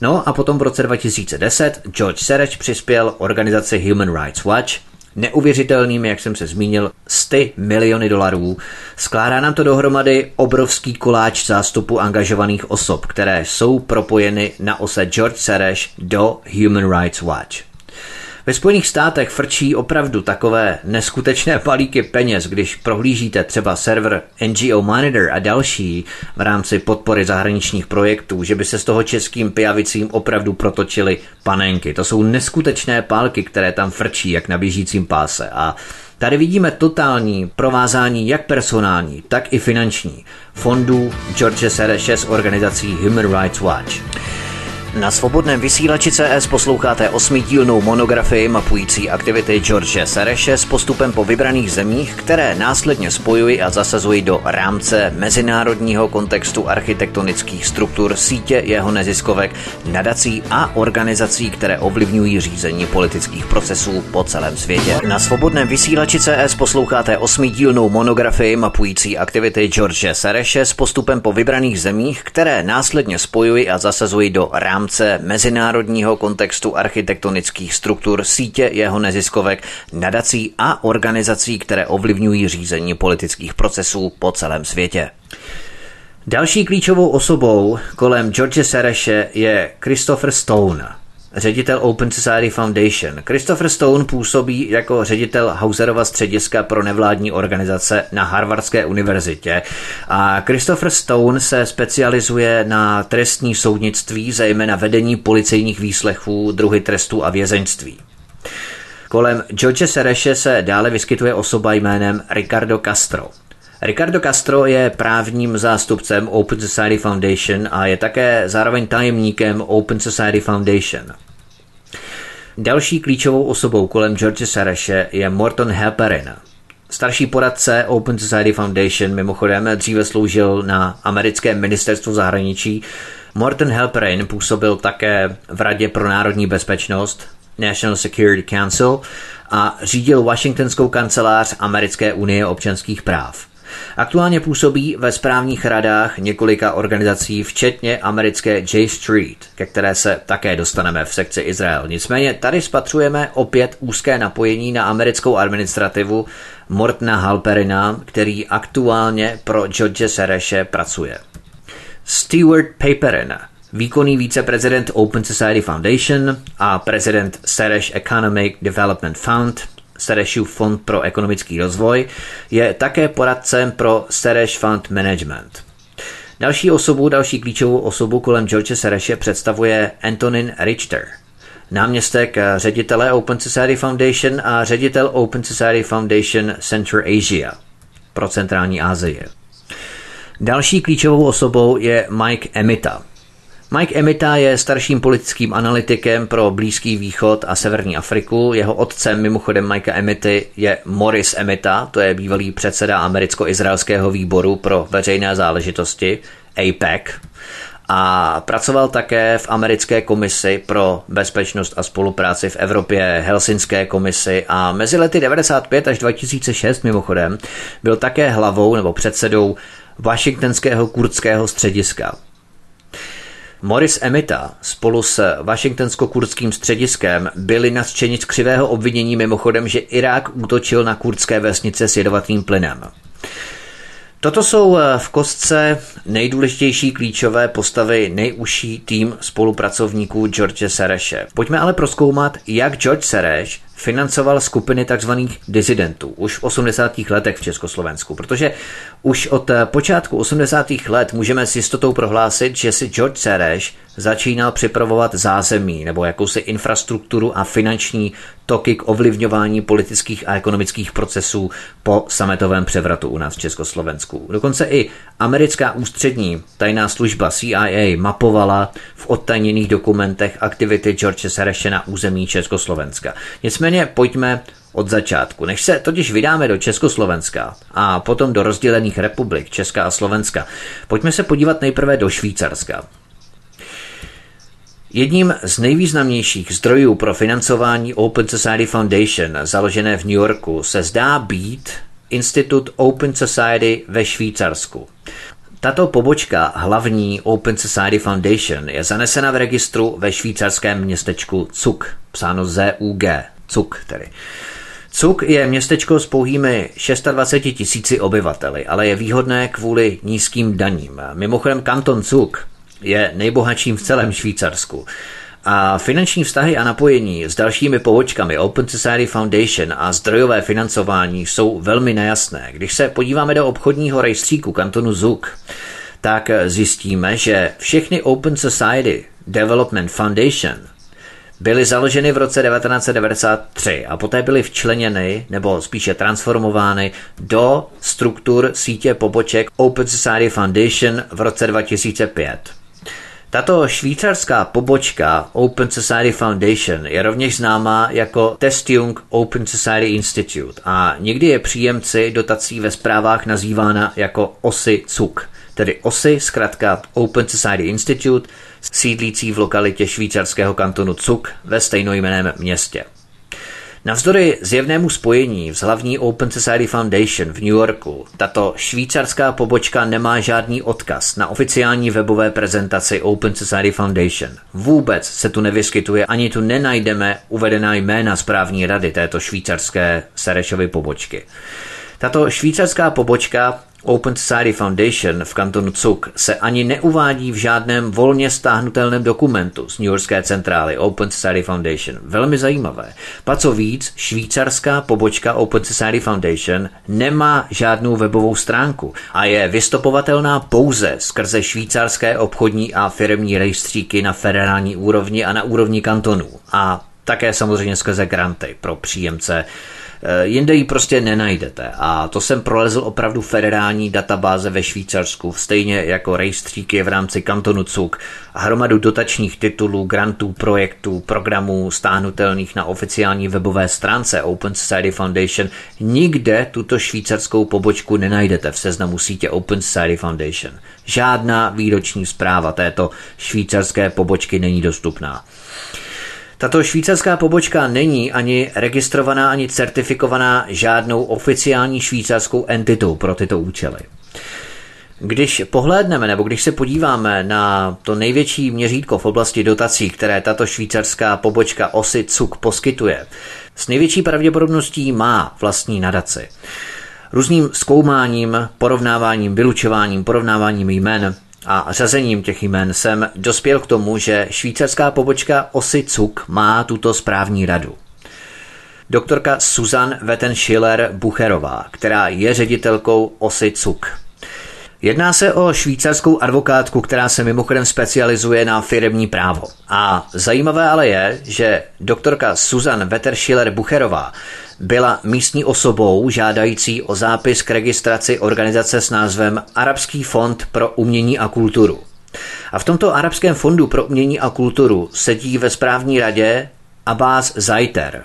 [SPEAKER 1] No a potom v roce 2010 George Serech přispěl organizaci Human Rights Watch neuvěřitelnými, jak jsem se zmínil, 100 miliony dolarů. Skládá nám to dohromady obrovský koláč zástupu angažovaných osob, které jsou propojeny na ose George Sereš do Human Rights Watch. Ve Spojených státech frčí opravdu takové neskutečné palíky peněz, když prohlížíte třeba server NGO Monitor a další v rámci podpory zahraničních projektů, že by se z toho českým pijavicím opravdu protočily panenky. To jsou neskutečné pálky, které tam frčí jak na běžícím páse a Tady vidíme totální provázání jak personální, tak i finanční fondů George Sereše s organizací Human Rights Watch. Na svobodném vysílači CS posloucháte osmidílnou monografii mapující aktivity George Sereše s postupem po vybraných zemích, které následně spojují a zasazují do rámce mezinárodního kontextu architektonických struktur sítě jeho neziskovek, nadací a organizací, které ovlivňují řízení politických procesů po celém světě. Na svobodném vysílači CS posloucháte osmidílnou monografii mapující aktivity George Sereše s postupem po vybraných zemích, které následně spojují a zasazují do rámce rámce mezinárodního kontextu architektonických struktur sítě jeho neziskovek, nadací a organizací, které ovlivňují řízení politických procesů po celém světě. Další klíčovou osobou kolem George Sereše je Christopher Stone – ředitel Open Society Foundation. Christopher Stone působí jako ředitel Hauserova střediska pro nevládní organizace na Harvardské univerzitě a Christopher Stone se specializuje na trestní soudnictví, zejména vedení policejních výslechů, druhy trestů a vězeňství. Kolem George Sereše se dále vyskytuje osoba jménem Ricardo Castro. Ricardo Castro je právním zástupcem Open Society Foundation a je také zároveň tajemníkem Open Society Foundation. Další klíčovou osobou kolem George Sareše je Morton Halperin. Starší poradce Open Society Foundation mimochodem dříve sloužil na americkém ministerstvu zahraničí. Morton Halperin působil také v Radě pro národní bezpečnost National Security Council a řídil Washingtonskou kancelář Americké unie občanských práv. Aktuálně působí ve správních radách několika organizací, včetně americké J Street, ke které se také dostaneme v sekci Izrael. Nicméně tady spatřujeme opět úzké napojení na americkou administrativu Mortna Halperina, který aktuálně pro George Sereše pracuje. Stewart Paperin, výkonný viceprezident Open Society Foundation a prezident Sereš Economic Development Fund, Serešův fond pro ekonomický rozvoj, je také poradcem pro Sereš Fund Management. Další osobu, další klíčovou osobu kolem George Sereše představuje Antonin Richter, náměstek ředitele Open Society Foundation a ředitel Open Society Foundation Center Asia pro centrální Asii. Další klíčovou osobou je Mike Emita, Mike Emita je starším politickým analytikem pro Blízký východ a Severní Afriku. Jeho otcem mimochodem Mikea Emity je Morris Emita, to je bývalý předseda americko-izraelského výboru pro veřejné záležitosti APEC a pracoval také v americké komisi pro bezpečnost a spolupráci v Evropě, Helsinské komisi a mezi lety 95 až 2006 mimochodem byl také hlavou nebo předsedou Washingtonského kurdského střediska. Morris Emita spolu s Washingtonsko-kurdským střediskem byli nadšeni z křivého obvinění mimochodem, že Irák útočil na kurdské vesnice s jedovatým plynem. Toto jsou eh, v kostce nejdůležitější klíčové postavy nejužší tým spolupracovníků George Sereše. Pojďme ale proskoumat, jak George Sereš financoval skupiny tzv. dizidentů už v 80. letech v Československu, protože už od eh, počátku 80. let můžeme s jistotou prohlásit, že si George Sereš začínal připravovat zázemí nebo jakousi infrastrukturu a finanční toky k ovlivňování politických a ekonomických procesů po sametovém převratu u nás v Československu. Dokonce i americká ústřední tajná služba CIA mapovala v odtajněných dokumentech aktivity George Sereše na území Československa. Nicméně pojďme od začátku. Než se totiž vydáme do Československa a potom do rozdělených republik Česka a Slovenska, pojďme se podívat nejprve do Švýcarska. Jedním z nejvýznamnějších zdrojů pro financování Open Society Foundation, založené v New Yorku, se zdá být Institut Open Society ve Švýcarsku. Tato pobočka hlavní Open Society Foundation je zanesena v registru ve švýcarském městečku Zug, psáno Z-U-G, Zug tedy. Cuk je městečko s pouhými 26 tisíci obyvateli, ale je výhodné kvůli nízkým daním. Mimochodem kanton Cuk je nejbohatším v celém Švýcarsku. A finanční vztahy a napojení s dalšími pobočkami Open Society Foundation a zdrojové financování jsou velmi nejasné. Když se podíváme do obchodního rejstříku kantonu Zug, tak zjistíme, že všechny Open Society Development Foundation byly založeny v roce 1993 a poté byly včleněny nebo spíše transformovány do struktur sítě poboček Open Society Foundation v roce 2005. Tato švýcarská pobočka Open Society Foundation je rovněž známá jako Testung Open Society Institute a někdy je příjemci dotací ve zprávách nazývána jako OSI CUK, tedy OSI zkrátka Open Society Institute, sídlící v lokalitě švýcarského kantonu Cuk ve stejnojmeném městě. Navzdory zjevnému spojení s hlavní Open Society Foundation v New Yorku, tato švýcarská pobočka nemá žádný odkaz na oficiální webové prezentaci Open Society Foundation. Vůbec se tu nevyskytuje, ani tu nenajdeme uvedená jména správní rady této švýcarské Serešovy pobočky. Tato švýcarská pobočka Open Society Foundation v kantonu Cuk se ani neuvádí v žádném volně stáhnutelném dokumentu z New Yorkské centrály Open Society Foundation. Velmi zajímavé. Pa co víc, švýcarská pobočka Open Society Foundation nemá žádnou webovou stránku a je vystopovatelná pouze skrze švýcarské obchodní a firmní rejstříky na federální úrovni a na úrovni kantonů. A také samozřejmě skrze granty pro příjemce jinde ji prostě nenajdete a to jsem prolezl opravdu federální databáze ve Švýcarsku, stejně jako rejstříky v rámci kantonu Cuk a hromadu dotačních titulů, grantů, projektů, programů stáhnutelných na oficiální webové stránce Open Society Foundation. Nikde tuto švýcarskou pobočku nenajdete v seznamu sítě Open Society Foundation. Žádná výroční zpráva této švýcarské pobočky není dostupná. Tato švýcarská pobočka není ani registrovaná, ani certifikovaná žádnou oficiální švýcarskou entitou pro tyto účely. Když pohlédneme nebo když se podíváme na to největší měřítko v oblasti dotací, které tato švýcarská pobočka OSI CUK poskytuje, s největší pravděpodobností má vlastní nadaci. Různým zkoumáním, porovnáváním, vylučováním, porovnáváním jmen a řazením těch jmen jsem dospěl k tomu, že švýcarská pobočka Osy Cuk má tuto správní radu. Doktorka Susan Wettenschiller Bucherová, která je ředitelkou Osy Cuk. Jedná se o švýcarskou advokátku, která se mimochodem specializuje na firemní právo. A zajímavé ale je, že doktorka Susan Wetterschiller Bucherová byla místní osobou žádající o zápis k registraci organizace s názvem Arabský fond pro umění a kulturu. A v tomto Arabském fondu pro umění a kulturu sedí ve správní radě Abbas Zaiter.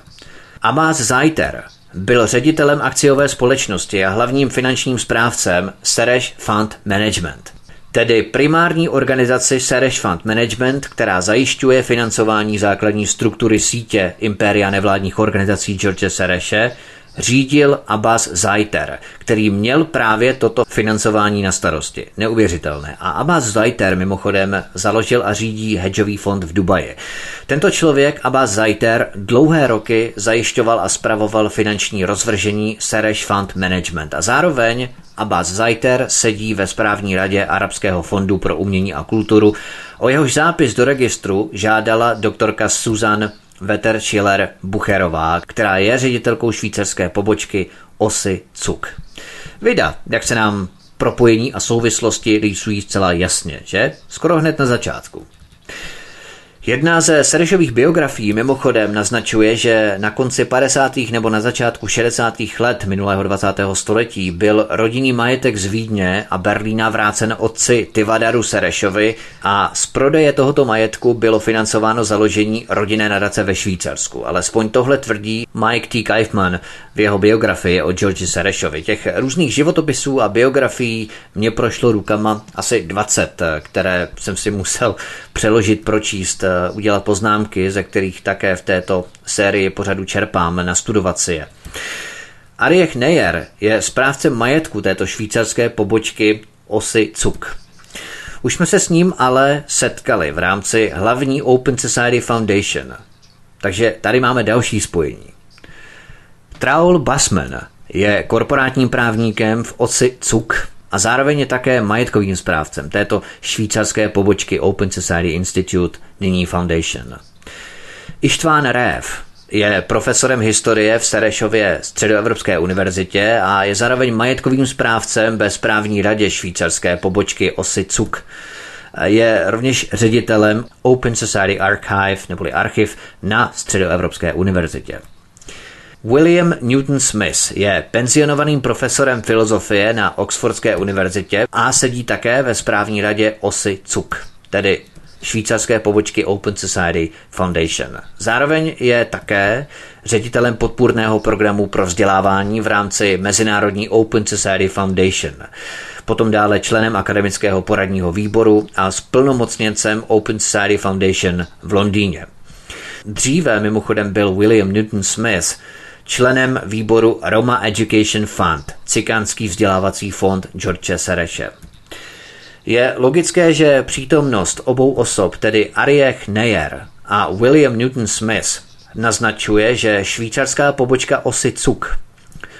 [SPEAKER 1] Abbas Zaiter byl ředitelem akciové společnosti a hlavním finančním správcem Sereš Fund Management tedy primární organizaci Sereš Fund Management, která zajišťuje financování základní struktury sítě impéria nevládních organizací George Sereše, řídil Abbas Zaiter, který měl právě toto financování na starosti. Neuvěřitelné. A Abbas Zaiter mimochodem založil a řídí hedžový fond v Dubaji. Tento člověk, Abbas Zaiter, dlouhé roky zajišťoval a spravoval finanční rozvržení Sereš Fund Management a zároveň Abbas Zaiter sedí ve správní radě Arabského fondu pro umění a kulturu. O jehož zápis do registru žádala doktorka Susan Veter Schiller Bucherová, která je ředitelkou švýcarské pobočky Osy Cuk. Vida, jak se nám propojení a souvislosti rýsují zcela jasně, že? Skoro hned na začátku. Jedna ze Serešových biografií mimochodem naznačuje, že na konci 50. nebo na začátku 60. let minulého 20. století byl rodinný majetek z Vídně a Berlína vrácen otci Tivadaru Serešovi a z prodeje tohoto majetku bylo financováno založení rodinné nadace ve Švýcarsku. Alespoň tohle tvrdí Mike T. Kaifman v jeho biografii o Georgi Serešovi. Těch různých životopisů a biografií mě prošlo rukama asi 20, které jsem si musel přeložit, pročíst udělat poznámky, ze kterých také v této sérii pořadu čerpám, nastudovat si je. Ariech Neyer je správcem majetku této švýcarské pobočky Osy Cuk. Už jsme se s ním ale setkali v rámci hlavní Open Society Foundation. Takže tady máme další spojení. Traul Basman je korporátním právníkem v Osi Cuk a zároveň je také majetkovým správcem této švýcarské pobočky Open Society Institute, nyní Foundation. Ištván Rév je profesorem historie v Serešově Středoevropské univerzitě a je zároveň majetkovým správcem ve správní radě švýcarské pobočky Osy Cuk. Je rovněž ředitelem Open Society Archive neboli archiv na Středoevropské univerzitě. William Newton Smith je penzionovaným profesorem filozofie na Oxfordské univerzitě a sedí také ve správní radě OSY CUK, tedy švýcarské pobočky Open Society Foundation. Zároveň je také ředitelem podpůrného programu pro vzdělávání v rámci Mezinárodní Open Society Foundation. Potom dále členem akademického poradního výboru a splnomocněncem Open Society Foundation v Londýně. Dříve mimochodem byl William Newton Smith členem výboru Roma Education Fund, cikánský vzdělávací fond George Sereše. Je logické, že přítomnost obou osob, tedy Ariech Neyer a William Newton Smith, naznačuje, že švýcarská pobočka osy CUK,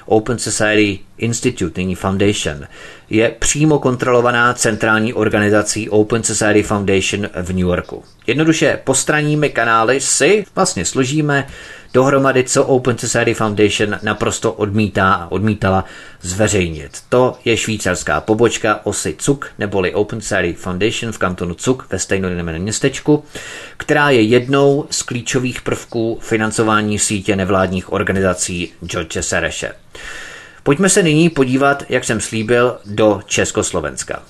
[SPEAKER 1] Open Society Institute, nyní Foundation, je přímo kontrolovaná centrální organizací Open Society Foundation v New Yorku. Jednoduše postranními kanály si vlastně složíme dohromady, co Open Society Foundation naprosto odmítá a odmítala zveřejnit. To je švýcarská pobočka osy CUK, neboli Open Society Foundation v kantonu CUK ve stejnojmeném městečku, která je jednou z klíčových prvků financování sítě nevládních organizací George Sereše. Pojďme se nyní podívat, jak jsem slíbil, do Československa.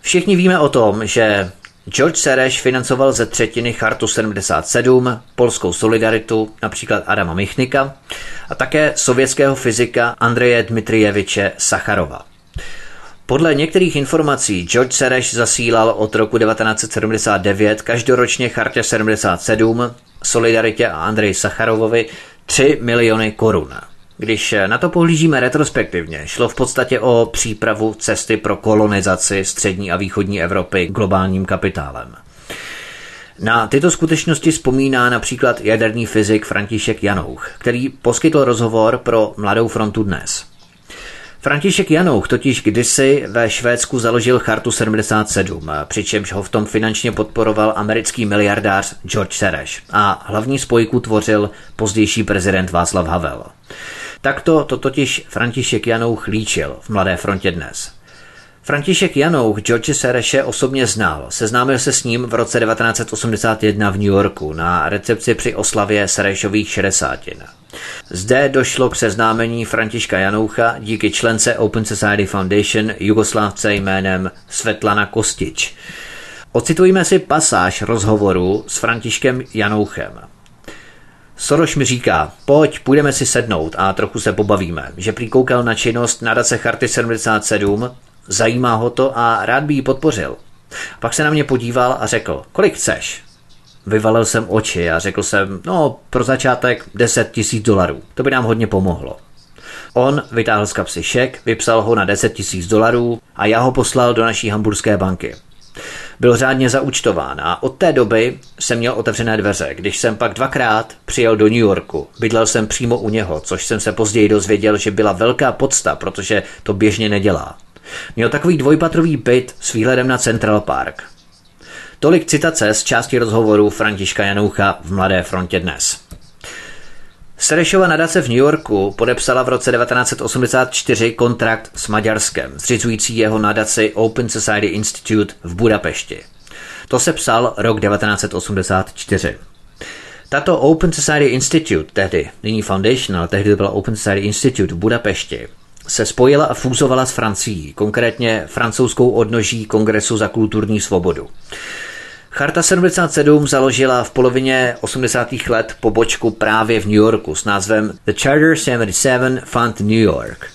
[SPEAKER 1] Všichni víme o tom, že George Sereš financoval ze třetiny Chartu 77, polskou solidaritu, například Adama Michnika, a také sovětského fyzika Andreje Dmitrijeviče Sacharova. Podle některých informací George Sereš zasílal od roku 1979 každoročně Chartě 77, Solidaritě a Andreji Sacharovovi 3 miliony korun. Když na to pohlížíme retrospektivně, šlo v podstatě o přípravu cesty pro kolonizaci střední a východní Evropy globálním kapitálem. Na tyto skutečnosti vzpomíná například jaderný fyzik František Janouch, který poskytl rozhovor pro Mladou frontu dnes. František Janouch totiž kdysi ve Švédsku založil Chartu 77, přičemž ho v tom finančně podporoval americký miliardář George Sereš a hlavní spojku tvořil pozdější prezident Václav Havel. Takto to totiž František Janouch líčil v Mladé frontě dnes. František Janouch George Sereše osobně znal. Seznámil se s ním v roce 1981 v New Yorku na recepci při oslavě Serešových 60. Zde došlo k seznámení Františka Janoucha díky člence Open Society Foundation jugoslávce jménem Svetlana Kostič. Ocitujme si pasáž rozhovoru s Františkem Janouchem. Soroš mi říká, pojď, půjdeme si sednout a trochu se pobavíme, že prý koukal na činnost nadace Charty 77, zajímá ho to a rád by ji podpořil. Pak se na mě podíval a řekl, kolik chceš? Vyvalil jsem oči a řekl jsem, no pro začátek 10 tisíc dolarů, to by nám hodně pomohlo. On vytáhl z kapsy šek, vypsal ho na 10 tisíc dolarů a já ho poslal do naší hamburské banky. Byl řádně zaúčtován a od té doby jsem měl otevřené dveře. Když jsem pak dvakrát přijel do New Yorku, bydlel jsem přímo u něho, což jsem se později dozvěděl, že byla velká podsta, protože to běžně nedělá. Měl takový dvojpatrový byt s výhledem na Central Park. Tolik citace z části rozhovoru Františka Janoucha v Mladé frontě dnes. Serešova nadace v New Yorku podepsala v roce 1984 kontrakt s Maďarskem, zřizující jeho nadaci Open Society Institute v Budapešti. To se psal rok 1984. Tato Open Society Institute, tehdy nyní Foundation, ale tehdy to byla Open Society Institute v Budapešti, se spojila a fúzovala s Francií, konkrétně francouzskou odnoží Kongresu za kulturní svobodu. Charta 77 založila v polovině 80. let pobočku právě v New Yorku s názvem The Charter 77 Fund New York.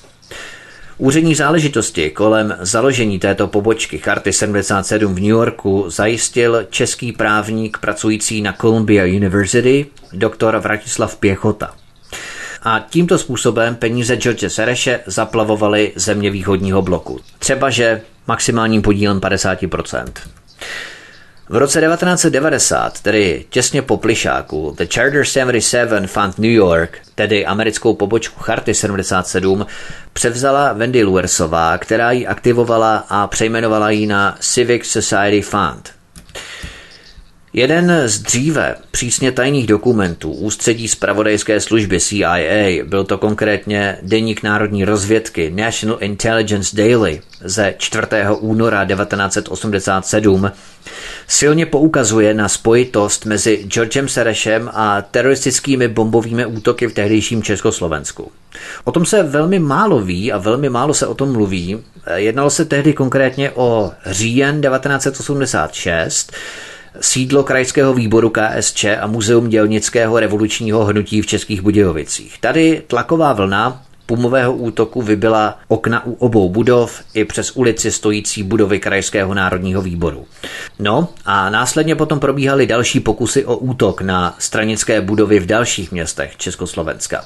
[SPEAKER 1] Úřední záležitosti kolem založení této pobočky Charty 77 v New Yorku zajistil český právník pracující na Columbia University, doktor Vratislav Pěchota. A tímto způsobem peníze George Sereše zaplavovaly země východního bloku. Třeba že maximálním podílem 50%. V roce 1990, tedy těsně po plišáku, The Charter 77 Fund New York, tedy americkou pobočku Charty 77, převzala Wendy Lewisová, která ji aktivovala a přejmenovala ji na Civic Society Fund. Jeden z dříve přísně tajných dokumentů ústředí zpravodajské služby CIA byl to konkrétně Deník národní rozvědky National Intelligence Daily ze 4. února 1987 silně poukazuje na spojitost mezi Georgem Serešem a teroristickými bombovými útoky v tehdejším Československu. O tom se velmi málo ví a velmi málo se o tom mluví. Jednalo se tehdy konkrétně o říjen 1986, sídlo krajského výboru KSČ a Muzeum dělnického revolučního hnutí v Českých Budějovicích. Tady tlaková vlna pumového útoku vybila okna u obou budov i přes ulici stojící budovy Krajského národního výboru. No a následně potom probíhaly další pokusy o útok na stranické budovy v dalších městech Československa.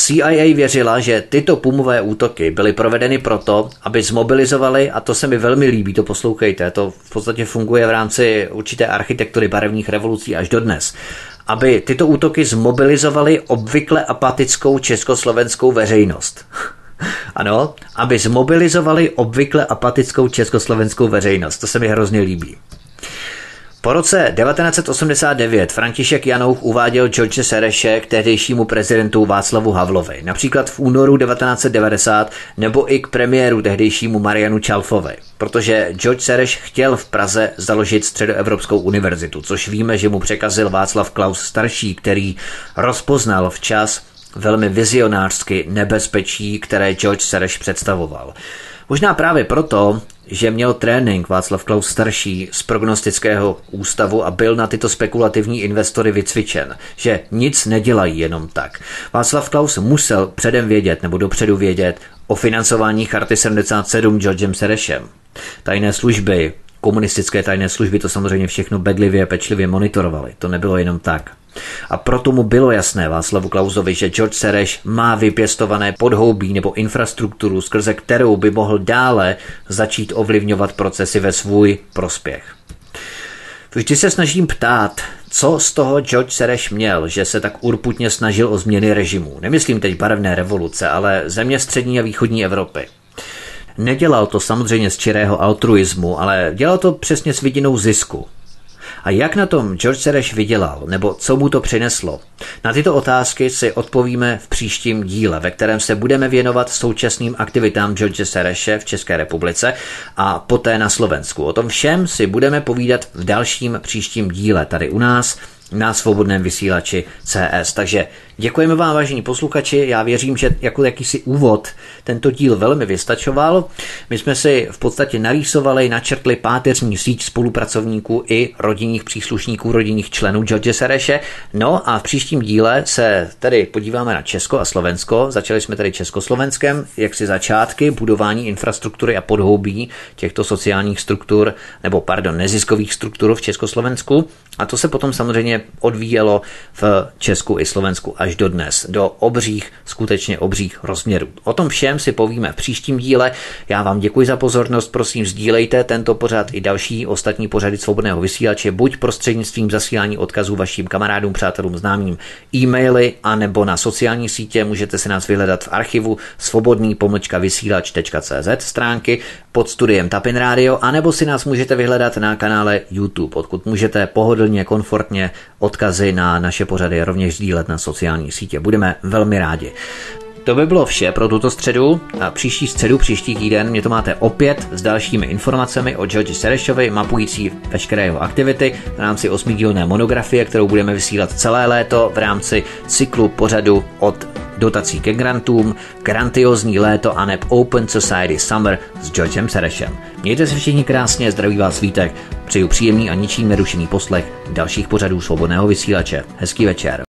[SPEAKER 1] CIA věřila, že tyto pumové útoky byly provedeny proto, aby zmobilizovali, a to se mi velmi líbí, to poslouchejte, to v podstatě funguje v rámci určité architektury barevných revolucí až dodnes, aby tyto útoky zmobilizovaly obvykle apatickou československou veřejnost. [laughs] ano, aby zmobilizovali obvykle apatickou československou veřejnost. To se mi hrozně líbí. Po roce 1989 František Janouch uváděl George Sereše k tehdejšímu prezidentu Václavu Havlovi, například v únoru 1990 nebo i k premiéru tehdejšímu Marianu Čalfovi, protože George Sereš chtěl v Praze založit Středoevropskou univerzitu, což víme, že mu překazil Václav Klaus starší, který rozpoznal včas velmi vizionářsky nebezpečí, které George Sereš představoval. Možná právě proto, že měl trénink Václav Klaus starší z prognostického ústavu a byl na tyto spekulativní investory vycvičen, že nic nedělají jenom tak. Václav Klaus musel předem vědět nebo dopředu vědět o financování Charty 77 Georgem Serešem. Tajné služby, komunistické tajné služby to samozřejmě všechno bedlivě, pečlivě monitorovali. To nebylo jenom tak. A proto mu bylo jasné Václavu Klausovi, že George Sereš má vypěstované podhoubí nebo infrastrukturu, skrze kterou by mohl dále začít ovlivňovat procesy ve svůj prospěch. Vždy se snažím ptát, co z toho George Sereš měl, že se tak urputně snažil o změny režimu. Nemyslím teď barevné revoluce, ale země střední a východní Evropy. Nedělal to samozřejmě z čirého altruismu, ale dělal to přesně s vidinou zisku. A jak na tom George Sereš vydělal, nebo co mu to přineslo? Na tyto otázky si odpovíme v příštím díle, ve kterém se budeme věnovat současným aktivitám George Sereše v České republice a poté na Slovensku. O tom všem si budeme povídat v dalším příštím díle tady u nás na svobodném vysílači CS. Takže děkujeme vám, vážení posluchači. Já věřím, že jako jakýsi úvod tento díl velmi vystačoval. My jsme si v podstatě narýsovali, načrtli páteřní síť spolupracovníků i rodinných příslušníků, rodinných členů George Sereše. No a v příštím díle se tedy podíváme na Česko a Slovensko. Začali jsme tedy Československem, jak si začátky budování infrastruktury a podhoubí těchto sociálních struktur, nebo pardon, neziskových struktur v Československu. A to se potom samozřejmě odvíjelo v Česku i Slovensku až do dnes, do obřích, skutečně obřích rozměrů. O tom všem si povíme v příštím díle. Já vám děkuji za pozornost, prosím sdílejte tento pořad i další ostatní pořady svobodného vysílače, buď prostřednictvím zasílání odkazů vašim kamarádům, přátelům, známým, e-maily, anebo na sociální sítě. Můžete si nás vyhledat v archivu svobodný pomlčka vysílač.cz stránky pod studiem Tapin Radio, anebo si nás můžete vyhledat na kanále YouTube, odkud můžete pohodlně, komfortně odkazy na naše pořady rovněž sdílet na sociální sítě. Budeme velmi rádi. To by bylo vše pro tuto středu. A příští středu, příští týden mě to máte opět s dalšími informacemi o Georgi Serešovi, mapující veškeré jeho aktivity v rámci osmidílné monografie, kterou budeme vysílat celé léto v rámci cyklu pořadu od dotací ke grantům, grantiozní léto a neb Open Society Summer s Georgem Serešem. Mějte se všichni krásně, zdraví vás Vítek, přeju příjemný a ničím nerušený poslech dalších pořadů svobodného vysílače. Hezký večer.